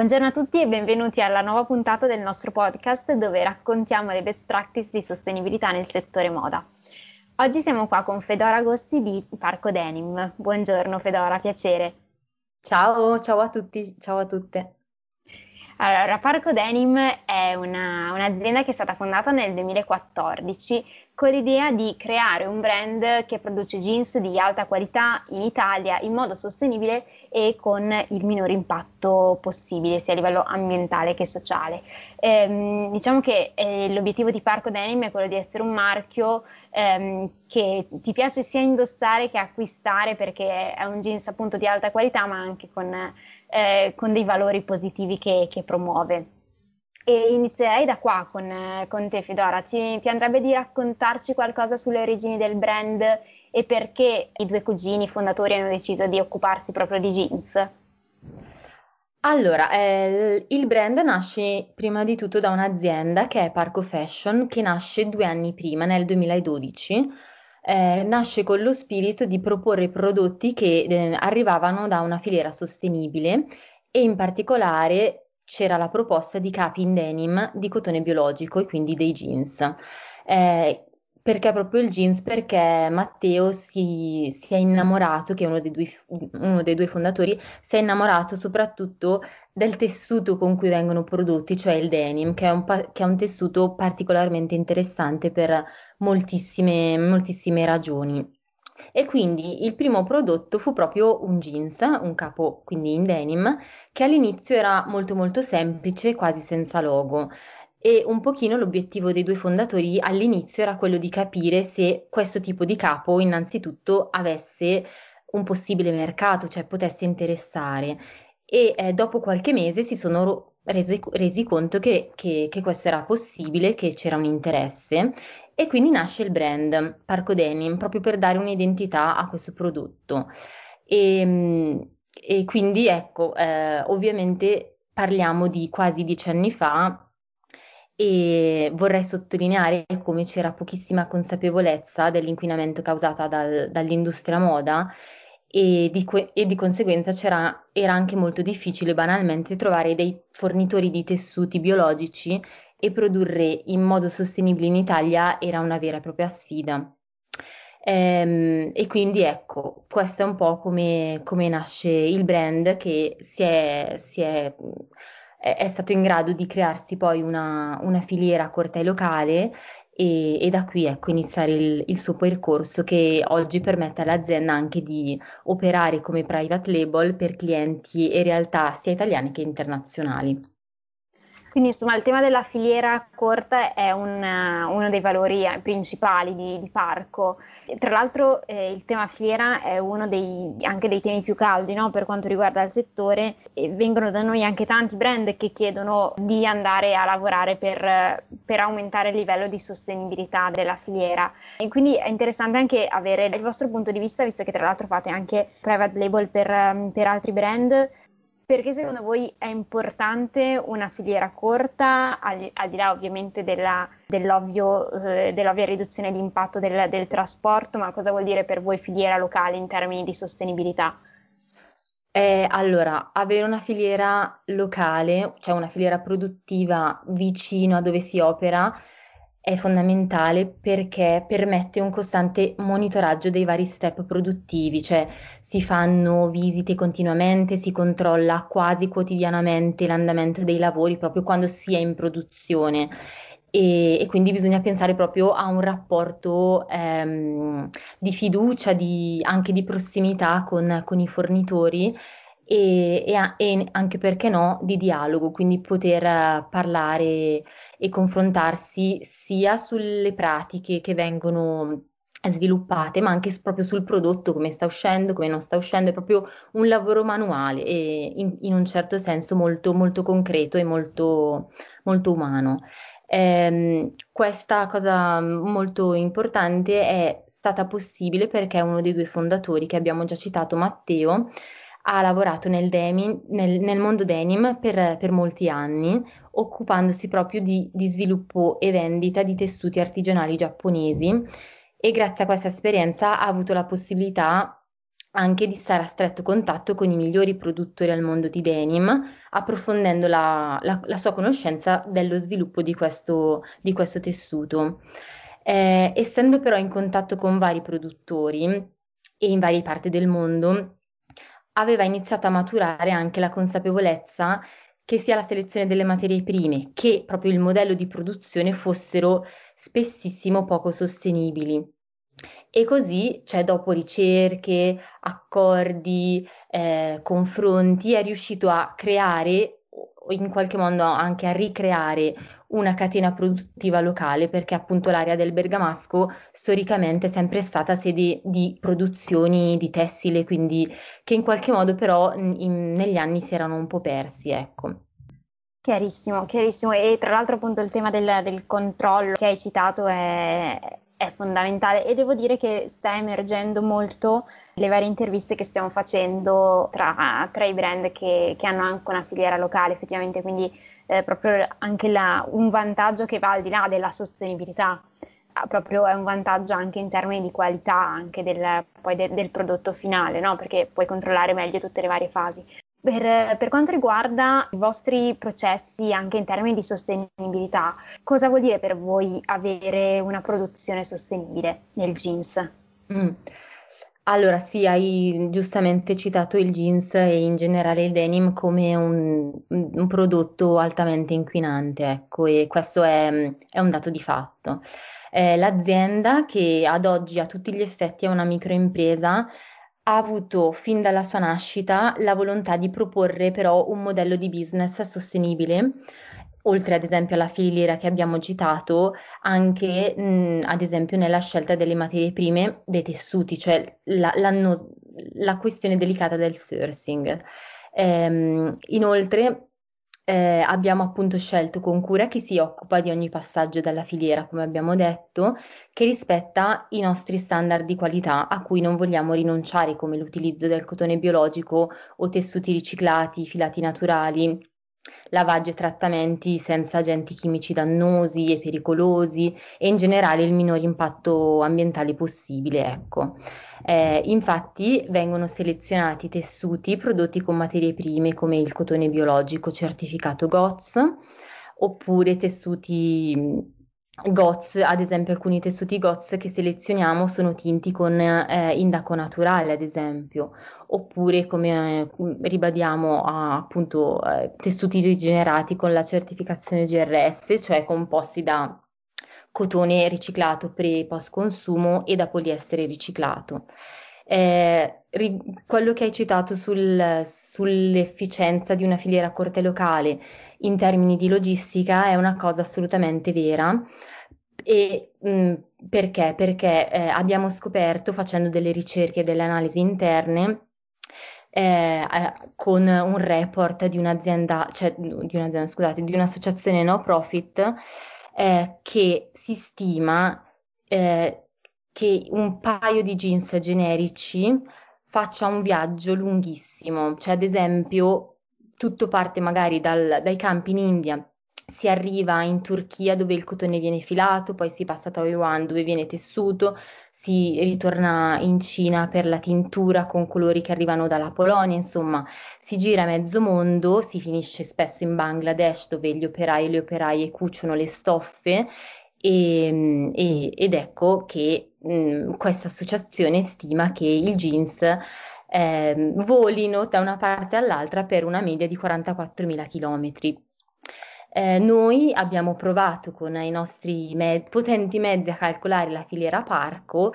Buongiorno a tutti e benvenuti alla nuova puntata del nostro podcast dove raccontiamo le best practice di sostenibilità nel settore moda. Oggi siamo qua con Fedora Agosti di Parco Denim. Buongiorno Fedora, piacere. Ciao, ciao a tutti, ciao a tutte. Allora, Parco Denim è una, un'azienda che è stata fondata nel 2014 con l'idea di creare un brand che produce jeans di alta qualità in Italia in modo sostenibile e con il minore impatto possibile, sia a livello ambientale che sociale. Ehm, diciamo che eh, l'obiettivo di Parco Denim è quello di essere un marchio ehm, che ti piace sia indossare che acquistare perché è un jeans appunto di alta qualità ma anche con eh, con dei valori positivi che, che, promuove. E inizierei da qua con, eh, con te, Fedora. Ci, ti andrebbe di raccontarci qualcosa sulle origini del brand e perché i due cugini fondatori hanno deciso di occuparsi proprio di jeans? Allora, eh, il brand nasce prima di tutto da un'azienda che è Parco Fashion, che nasce due anni prima, nel 2012 eh, nasce con lo spirito di proporre prodotti che eh, arrivavano da una filiera sostenibile e in particolare c'era la proposta di capi in denim di cotone biologico e quindi dei jeans. Eh, perché proprio il jeans? Perché Matteo si, si è innamorato, che è uno dei, due, uno dei, due, fondatori, si è innamorato soprattutto del tessuto con cui vengono prodotti, cioè il denim, che è un, che è un tessuto particolarmente interessante per moltissime, moltissime ragioni. E quindi il primo prodotto fu proprio un jeans, un capo quindi in denim, che all'inizio era molto molto semplice, quasi senza logo e un pochino l'obiettivo dei due fondatori all'inizio era quello di capire se questo tipo di capo innanzitutto avesse un possibile mercato, cioè potesse interessare e eh, dopo qualche mese si sono resi, resi conto che, che, che, questo era possibile, che c'era un interesse e quindi nasce il brand Parco Denim proprio per dare un'identità a questo prodotto. E, ehm, e quindi ecco, eh, ovviamente parliamo di quasi dieci anni fa e vorrei sottolineare come c'era pochissima consapevolezza dell'inquinamento causata dal, dall'industria moda e di, e di conseguenza era anche molto difficile banalmente trovare dei fornitori di tessuti biologici e produrre in modo sostenibile in Italia era una vera e propria sfida. Ehm, e quindi ecco, questo è un po' come, come nasce il brand che si è, si è è, stato in grado di crearsi poi una, una filiera corta e locale e, e, da qui ecco, iniziare il, il, suo percorso che oggi permette all'azienda anche di operare come private label per clienti e realtà sia italiane che internazionali. Quindi insomma il tema della filiera corta è un, uno dei valori eh, principali di, di Parco. Tra l'altro eh, il tema filiera è uno dei, anche dei temi più caldi no? per quanto riguarda il settore e vengono da noi anche tanti brand che chiedono di andare a lavorare per, per aumentare il livello di sostenibilità della filiera. E quindi è interessante anche avere il vostro punto di vista, visto che tra l'altro fate anche private label per, per altri brand, perché secondo voi è importante una filiera corta, al, al di là ovviamente della, dell'ovvio, eh, dell'ovvia riduzione di impatto del, del trasporto, ma cosa vuol dire per voi filiera locale in termini di sostenibilità? Eh, allora, avere una filiera locale, cioè una filiera produttiva vicino a dove si opera, è fondamentale perché permette un costante monitoraggio dei vari step produttivi, cioè si fanno visite continuamente, si controlla quasi quotidianamente l'andamento dei lavori proprio quando si è in produzione. E, e quindi bisogna pensare proprio a un rapporto ehm, di fiducia, di, anche di prossimità con, con i fornitori e, e, e, anche perché no di dialogo, quindi poter parlare e confrontarsi sia sulle pratiche che vengono sviluppate, ma anche proprio sul prodotto, come sta uscendo, come non sta uscendo, è proprio un lavoro manuale e in, in un certo senso molto, molto concreto e molto, molto umano. Eh, questa cosa molto importante è stata possibile perché uno dei due fondatori che abbiamo già citato, Matteo, ha lavorato nel, demi, nel, nel mondo denim per, per, molti anni, occupandosi proprio di, di sviluppo e vendita di tessuti artigianali giapponesi e grazie a questa esperienza ha avuto la possibilità anche di stare a stretto contatto con i migliori produttori al mondo di denim, approfondendo la, la, la sua conoscenza dello sviluppo di questo, di questo tessuto. Eh, essendo però in contatto con vari produttori e in varie parti del mondo, aveva iniziato a maturare anche la consapevolezza che sia la selezione delle materie prime che proprio il modello di produzione fossero spessissimo poco sostenibili. E così, cioè, dopo ricerche, accordi, eh, confronti, è riuscito a creare in qualche modo anche a ricreare una catena produttiva locale perché appunto l'area del Bergamasco storicamente è sempre stata sede di produzioni di tessile, quindi che in qualche modo però in, negli anni si erano un po' persi, ecco. Chiarissimo, chiarissimo. E tra l'altro appunto il tema del, del controllo che hai citato è, è fondamentale e devo dire che sta emergendo molto le varie interviste che stiamo facendo tra, tra i brand che, che, hanno anche una filiera locale effettivamente, quindi eh, proprio anche la, un vantaggio che va al di là della sostenibilità, ah, proprio è un vantaggio anche in termini di qualità anche del, poi de, del prodotto finale, no? perché puoi controllare meglio tutte le varie fasi. Per, per, quanto riguarda i vostri processi anche in termini di sostenibilità, cosa vuol dire per voi avere una produzione sostenibile nel jeans? Mm. Allora, sì, hai giustamente citato il jeans e in generale il denim come un, un prodotto altamente inquinante, ecco, e questo è, è un dato di fatto. Eh, l'azienda che ad oggi a tutti gli effetti è una microimpresa ha avuto fin dalla sua nascita la volontà di proporre però un modello di business sostenibile, oltre ad esempio alla filiera che abbiamo citato, anche mh, ad esempio nella scelta delle materie prime dei tessuti, cioè la, la questione delicata del sourcing. Ehm, inoltre eh, abbiamo appunto scelto con cura chi si occupa di ogni passaggio della filiera, come abbiamo detto, che rispetta i nostri standard di qualità a cui non vogliamo rinunciare, come l'utilizzo del cotone biologico o tessuti riciclati, filati naturali, lavaggio e trattamenti senza agenti chimici dannosi e pericolosi e in generale il minor impatto ambientale possibile, ecco. Eh, infatti vengono selezionati tessuti prodotti con materie prime come il cotone biologico certificato GOTS oppure tessuti GOTS, ad esempio alcuni tessuti GOTS che selezioniamo sono tinti con eh, indaco naturale, ad esempio, oppure come eh, ribadiamo appunto eh, tessuti rigenerati con la certificazione GRS, cioè composti da cotone riciclato pre e post consumo e da poliestere riciclato. Eh, ri- quello che hai citato sul, sull'efficienza di una filiera corte locale in termini di logistica è una cosa assolutamente vera. E mh, mm, perché? Perché eh, abbiamo scoperto facendo delle ricerche e delle analisi interne eh, eh, con un report di un'azienda, cioè di un'azienda, scusate, di un'associazione no profit eh, che si stima eh, che un paio di jeans generici faccia un viaggio lunghissimo, cioè ad esempio tutto parte magari dal, dai campi in India, si arriva in Turchia dove il cotone viene filato, poi si passa a Taiwan dove viene tessuto, si ritorna in Cina per la tintura con colori che arrivano dalla Polonia, insomma, si gira mezzo mondo, si finisce spesso in Bangladesh dove gli operai e le operaie cuciono le stoffe e, ed ecco che mh, questa associazione stima che il jeans eh, volino da una parte all'altra per una media di 44.000 km. Eh, noi abbiamo provato con i nostri me- potenti mezzi a calcolare la filiera parco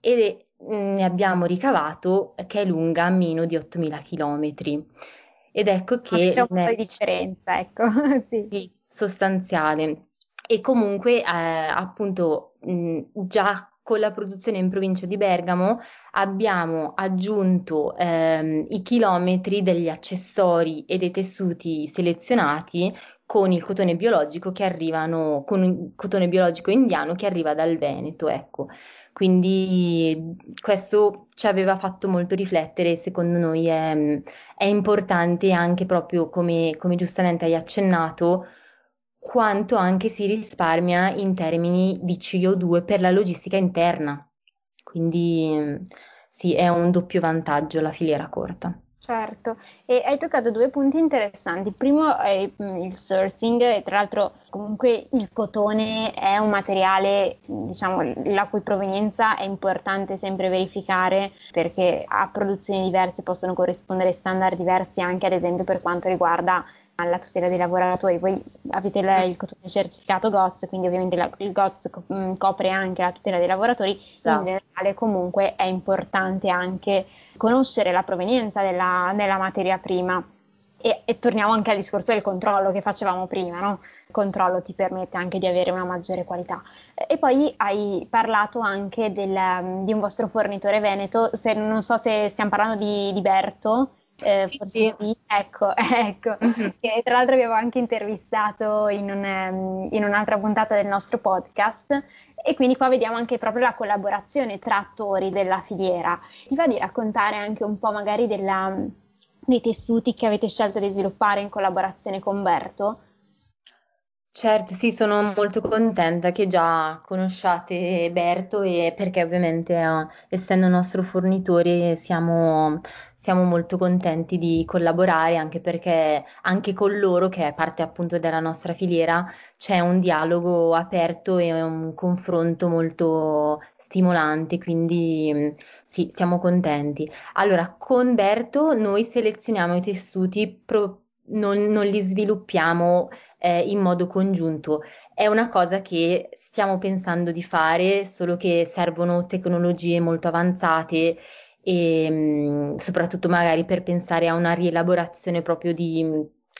e ne abbiamo ricavato che è lunga meno di 8.000 km. Ed ecco che... C'è un po' di differenza, ecco, sì. sostanziale. E comunque, eh, appunto, mh, già con la produzione in provincia di Bergamo abbiamo aggiunto ehm, i chilometri degli accessori e dei tessuti selezionati con il cotone biologico che arrivano, con il cotone biologico indiano che arriva dal Veneto, ecco. Quindi questo ci aveva fatto molto riflettere e secondo noi è, è importante anche proprio come, come giustamente hai accennato, quanto anche si risparmia in termini di CO2 per la logistica interna. Quindi sì, è un doppio vantaggio la filiera corta. Certo, e hai toccato due punti interessanti. Primo è mm, il sourcing, e tra l'altro comunque il cotone è un materiale, diciamo, la cui provenienza è importante sempre verificare perché a produzioni diverse possono corrispondere standard diversi anche ad esempio per quanto riguarda alla tutela dei lavoratori. Voi avete il, il certificato GOTS, quindi ovviamente la, il GOTS mm, copre anche la tutela dei lavoratori. No. In generale, comunque, è importante anche conoscere la provenienza della, della materia prima. E, e, torniamo anche al discorso del controllo che facevamo prima, no? Il controllo ti permette anche di avere una maggiore qualità. E poi hai parlato anche del, di un vostro fornitore veneto, se, non so se stiamo parlando di, di Berto, eh, sì, forse sì. Ecco, ecco. Mm-hmm. Che tra l'altro abbiamo anche intervistato in, un, ehm, in, un'altra puntata del nostro podcast e quindi qua vediamo anche proprio la collaborazione tra attori della filiera. Ti va di raccontare anche un po' magari della, dei tessuti che avete scelto di sviluppare in collaborazione con Berto? Certo, sì, sono molto contenta che già conosciate Berto e perché ovviamente eh, essendo nostro fornitore siamo, siamo molto contenti di collaborare anche perché anche con loro, che è parte appunto della nostra filiera, c'è un dialogo aperto e un confronto molto stimolante, quindi sì, siamo contenti. Allora, con Berto noi selezioniamo i tessuti pro- non, non, li sviluppiamo eh, in modo congiunto. È una cosa che stiamo pensando di fare, solo che servono tecnologie molto avanzate e mh, mm, soprattutto magari per pensare a una rielaborazione proprio di,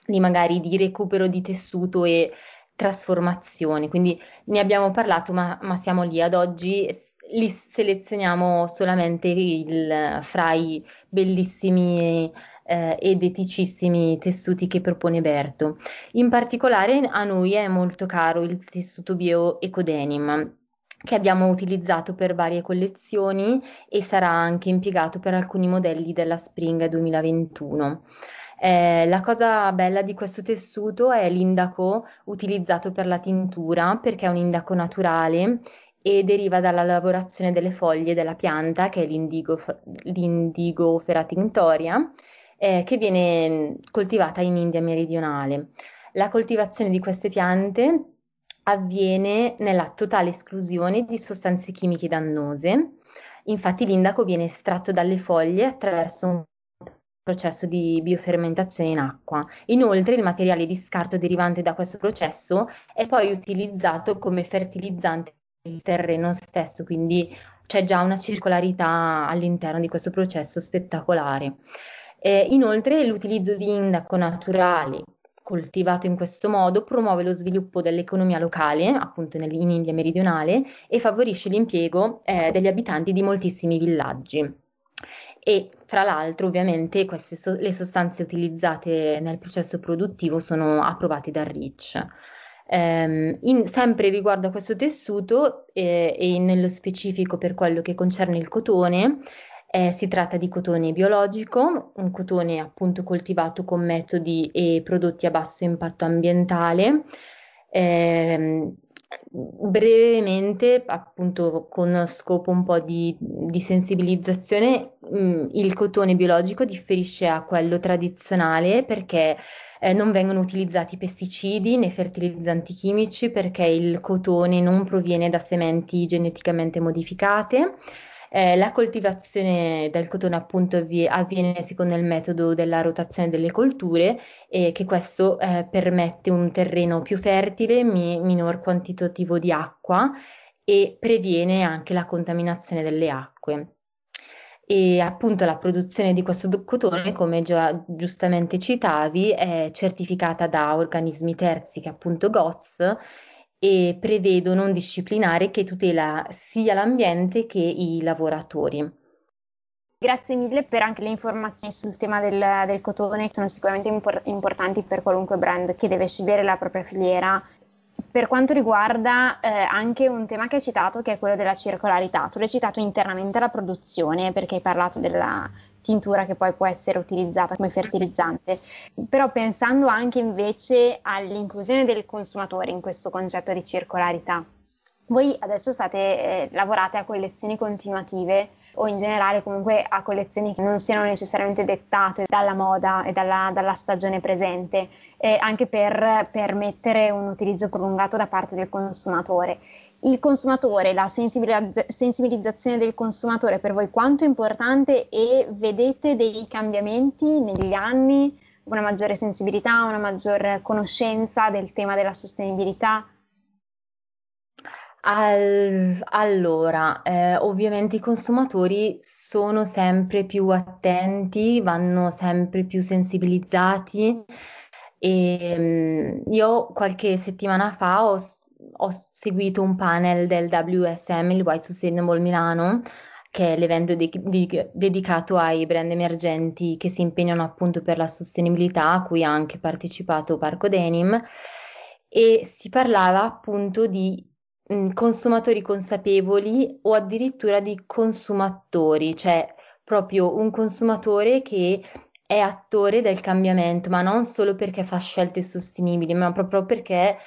di magari di recupero di tessuto e trasformazione. Quindi ne abbiamo parlato, ma, ma siamo lì ad oggi li selezioniamo solamente il, fra i bellissimi eh, ed eticissimi tessuti che propone Berto. In particolare a noi è molto caro il tessuto bio Ecodenim che abbiamo utilizzato per varie collezioni e sarà anche impiegato per alcuni modelli della Spring 2021. Eh, la cosa bella di questo tessuto è l'indaco utilizzato per la tintura perché è un indaco naturale e deriva dalla lavorazione delle foglie della pianta che è l'indigo, l'indigo feratinctoria eh, che viene coltivata in India meridionale. La coltivazione di queste piante avviene nella totale esclusione di sostanze chimiche dannose. Infatti l'indaco viene estratto dalle foglie attraverso un processo di biofermentazione in acqua. Inoltre il materiale di scarto derivante da questo processo è poi utilizzato come fertilizzante nel terreno stesso, quindi c'è già una circolarità all'interno di questo processo spettacolare. Eh, inoltre l'utilizzo di indaco naturali coltivato in questo modo promuove lo sviluppo dell'economia locale, appunto in India meridionale, e favorisce l'impiego eh, degli abitanti di moltissimi villaggi. E fra l'altro, ovviamente, so- le sostanze utilizzate nel processo produttivo sono approvate dal REACH. Um, in, sempre riguardo a questo tessuto eh, e nello specifico per quello che concerne il cotone, eh, si tratta di cotone biologico, un cotone appunto coltivato con metodi e prodotti a basso impatto ambientale. Eh, brevemente, appunto con scopo un po' di, di sensibilizzazione, mh, mm, il cotone biologico differisce a quello tradizionale perché eh, non vengono utilizzati pesticidi né fertilizzanti chimici perché il cotone non proviene da sementi geneticamente modificate. Eh, la coltivazione del cotone appunto avviene secondo il metodo della rotazione delle colture e che questo eh, permette un terreno più fertile, mi- minor quantitativo di acqua e previene anche la contaminazione delle acque. E appunto la produzione di questo cotone, come già giustamente citavi, è certificata da organismi terzi che appunto GOTS e prevedono un disciplinare che tutela sia l'ambiente che i lavoratori. Grazie mille per anche le informazioni sul tema del, del cotone, che sono sicuramente impor- importanti per qualunque brand che deve scegliere la propria filiera. Per quanto riguarda eh, anche un tema che hai citato, che è quello della circolarità, tu l'hai citato internamente alla produzione perché hai parlato della tintura che poi può essere utilizzata come fertilizzante, però pensando anche invece all'inclusione del consumatore in questo concetto di circolarità. Voi adesso state, eh, lavorate a collezioni continuative o in generale comunque a collezioni che non siano necessariamente dettate dalla moda e dalla, dalla stagione presente, eh, anche per permettere un utilizzo prolungato da parte del consumatore. Il consumatore, la sensibilizz- sensibilizzazione del consumatore per voi quanto è importante e vedete dei cambiamenti negli anni, una maggiore sensibilità, una maggior conoscenza del tema della sostenibilità? Al- allora, eh, ovviamente i consumatori sono sempre più attenti, vanno sempre più sensibilizzati e mm, io qualche settimana fa ho, ho seguito un panel del WSM, il White Sustainable Milano, che è l'evento de- de- dedicato ai brand emergenti che si impegnano appunto per la sostenibilità, a cui ha anche partecipato Parco Denim, e si parlava appunto di consumatori consapevoli o addirittura di consumatori, cioè proprio un consumatore che è attore del cambiamento, ma non solo perché fa scelte sostenibili, ma proprio perché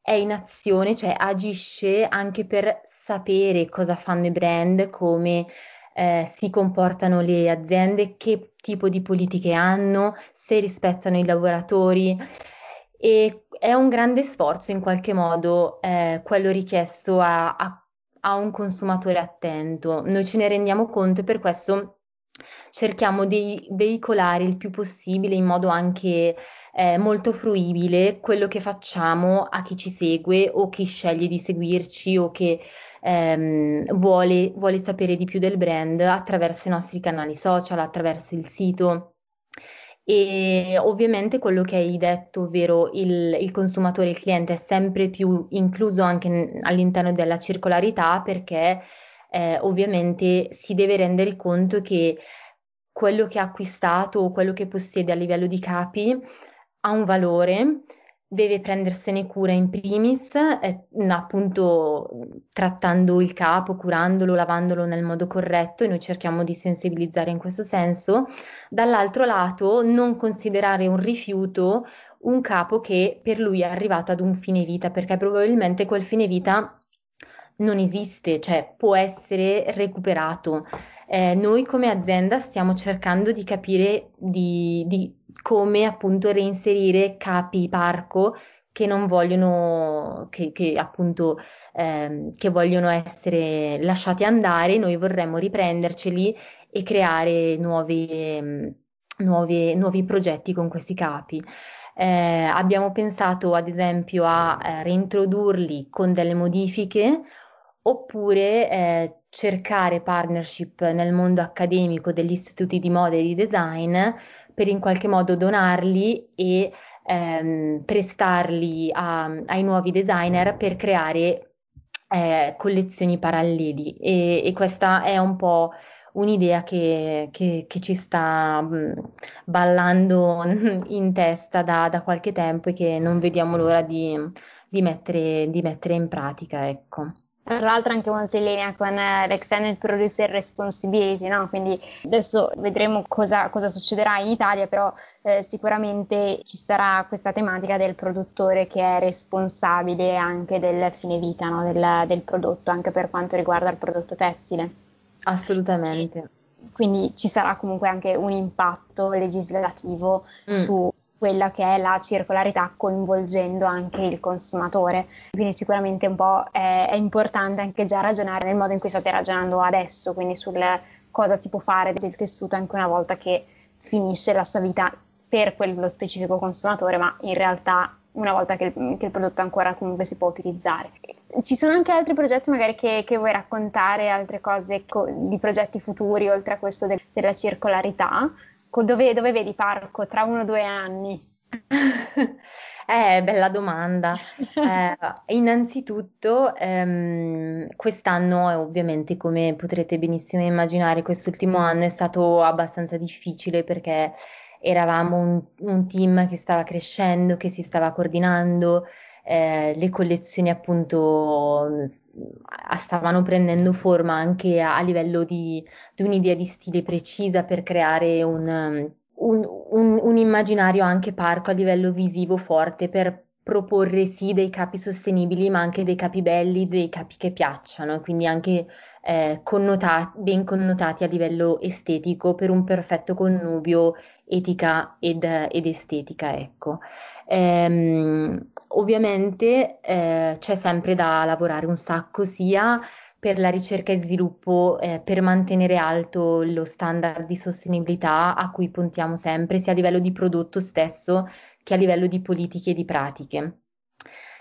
è in azione, cioè agisce anche per sapere cosa fanno i brand, come eh, si comportano le aziende, che tipo di politiche hanno, se rispettano i lavoratori. E è un grande sforzo in qualche modo eh, quello richiesto a, a, a un consumatore attento. Noi ce ne rendiamo conto e per questo cerchiamo di veicolare il più possibile in modo anche eh, molto fruibile quello che facciamo a chi ci segue o chi sceglie di seguirci o che ehm, vuole, vuole sapere di più del brand attraverso i nostri canali social, attraverso il sito. E ovviamente quello che hai detto, ovvero il, il consumatore, il cliente, è sempre più incluso anche all'interno della circolarità perché eh, ovviamente si deve rendere conto che quello che ha acquistato o quello che possiede a livello di capi ha un valore, deve prendersene cura in primis, eh, appunto trattando il capo, curandolo, lavandolo nel modo corretto e noi cerchiamo di sensibilizzare in questo senso. Dall'altro lato, non considerare un rifiuto un capo che per lui è arrivato ad un fine vita, perché probabilmente quel fine vita non esiste, cioè può essere recuperato. Eh, noi come azienda stiamo cercando di capire di, di come appunto reinserire capi parco che non vogliono, che, che appunto ehm, che vogliono essere lasciati andare, noi vorremmo riprenderceli e creare nuovi, nuovi, nuovi progetti con questi capi. Eh, abbiamo pensato ad esempio a eh, reintrodurli con delle modifiche oppure eh, cercare partnership nel mondo accademico degli istituti di moda e di design per in qualche modo donarli e ehm, prestarli a, ai nuovi designer per creare eh, collezioni paralleli e, e, questa è un po' un'idea che, che, che ci sta mm, ballando in testa da, da, qualche tempo e che non vediamo l'ora di, di, mettere, di mettere in pratica, ecco. Tra l'altro anche molto in linea con eh, l'Extended Producer Responsibility, no? quindi adesso vedremo cosa, cosa succederà in Italia, però eh, sicuramente ci sarà questa tematica del produttore che è responsabile anche del fine vita no? del, del prodotto, anche per quanto riguarda il prodotto tessile. Assolutamente. Quindi ci sarà comunque anche un impatto legislativo mm. su quella che è la circolarità coinvolgendo anche il consumatore. Quindi sicuramente un po' è, è, importante anche già ragionare nel modo in cui state ragionando adesso, quindi sul cosa si può fare del tessuto anche una volta che finisce la sua vita per quello specifico consumatore, ma in realtà una volta che il, che il prodotto ancora comunque si può utilizzare. Ci sono anche altri progetti magari che, che vuoi raccontare, altre cose co- di progetti futuri oltre a questo del, della circolarità? dove, dove vedi Parco tra uno o due anni? Eh, bella domanda. Eh, innanzitutto, ehm, quest'anno, ovviamente, come potrete benissimo immaginare, quest'ultimo anno è stato abbastanza difficile perché eravamo un, un team che stava crescendo, che si stava coordinando, eh, le collezioni appunto stavano prendendo forma anche a, a livello di, di, un'idea di stile precisa per creare un, un, un, un, immaginario anche parco a livello visivo forte per proporre sì dei capi sostenibili, ma anche dei capi belli, dei capi che piacciono, quindi anche eh, connotati, ben connotati a livello estetico per un perfetto connubio etica ed, ed estetica, ecco. Ehm, ovviamente eh, c'è sempre da lavorare un sacco sia per la ricerca e sviluppo, eh, per mantenere alto lo standard di sostenibilità a cui puntiamo sempre, sia a livello di prodotto stesso che a livello di politiche e di pratiche.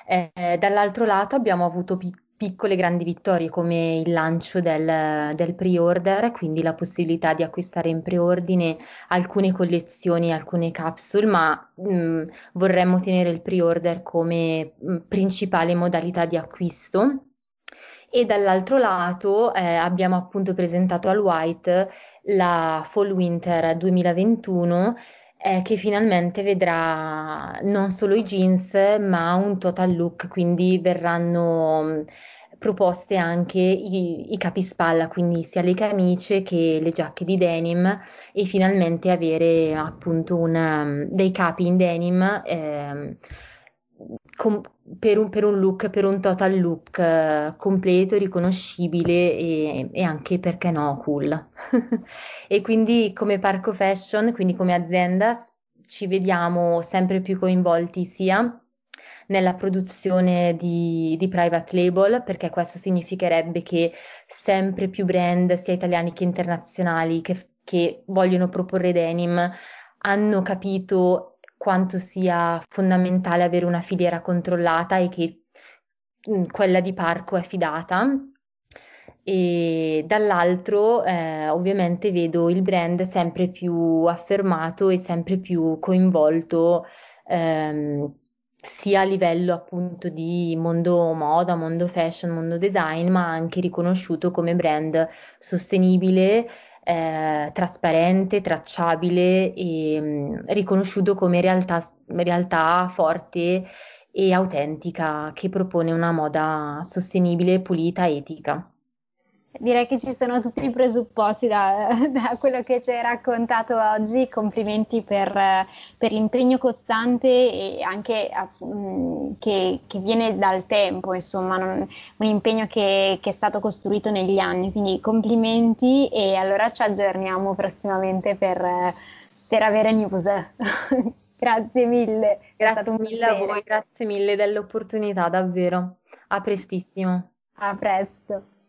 Eh, dall'altro lato abbiamo avuto pi- piccole grandi vittorie come il lancio del, del, pre-order, quindi la possibilità di acquistare in preordine alcune collezioni, alcune capsule, ma mh, mm, vorremmo tenere il pre-order come mh, mm, principale modalità di acquisto. E dall'altro lato eh, abbiamo appunto presentato al White la Fall Winter 2021 eh, che finalmente vedrà non solo i jeans, ma un total look, quindi verranno mm, proposte anche i, i capispalla, quindi sia le camicie che le giacche di denim e finalmente avere appunto una, mm, dei capi in denim eh, com- per, un, per, un, look, per un total look eh, completo, riconoscibile e, e, anche perché no, cool. e quindi come Parco Fashion, quindi come azienda, ci vediamo sempre più coinvolti sia nella produzione di, di, private label, perché questo significherebbe che sempre più brand, sia italiani che internazionali, che, che vogliono proporre denim, hanno capito quanto sia fondamentale avere una filiera controllata e che mm, quella di Parco è fidata. E dall'altro, eh, ovviamente, vedo il brand sempre più affermato e sempre più coinvolto. Ehm, sia a livello appunto di mondo moda, mondo fashion, mondo design, ma anche riconosciuto come brand sostenibile, eh, trasparente, tracciabile e mh, mm, riconosciuto come realtà, realtà forte e autentica che propone una moda sostenibile, pulita, etica. Direi che ci sono tutti i presupposti da, da quello che ci hai raccontato oggi. Complimenti per, per l'impegno costante e anche um, che, che, viene dal tempo, insomma, non, un impegno che, che, è stato costruito negli anni. Quindi complimenti e allora ci aggiorniamo prossimamente per, per avere news. grazie mille. Grazie mille a voi, grazie mille dell'opportunità, davvero. A prestissimo. A presto.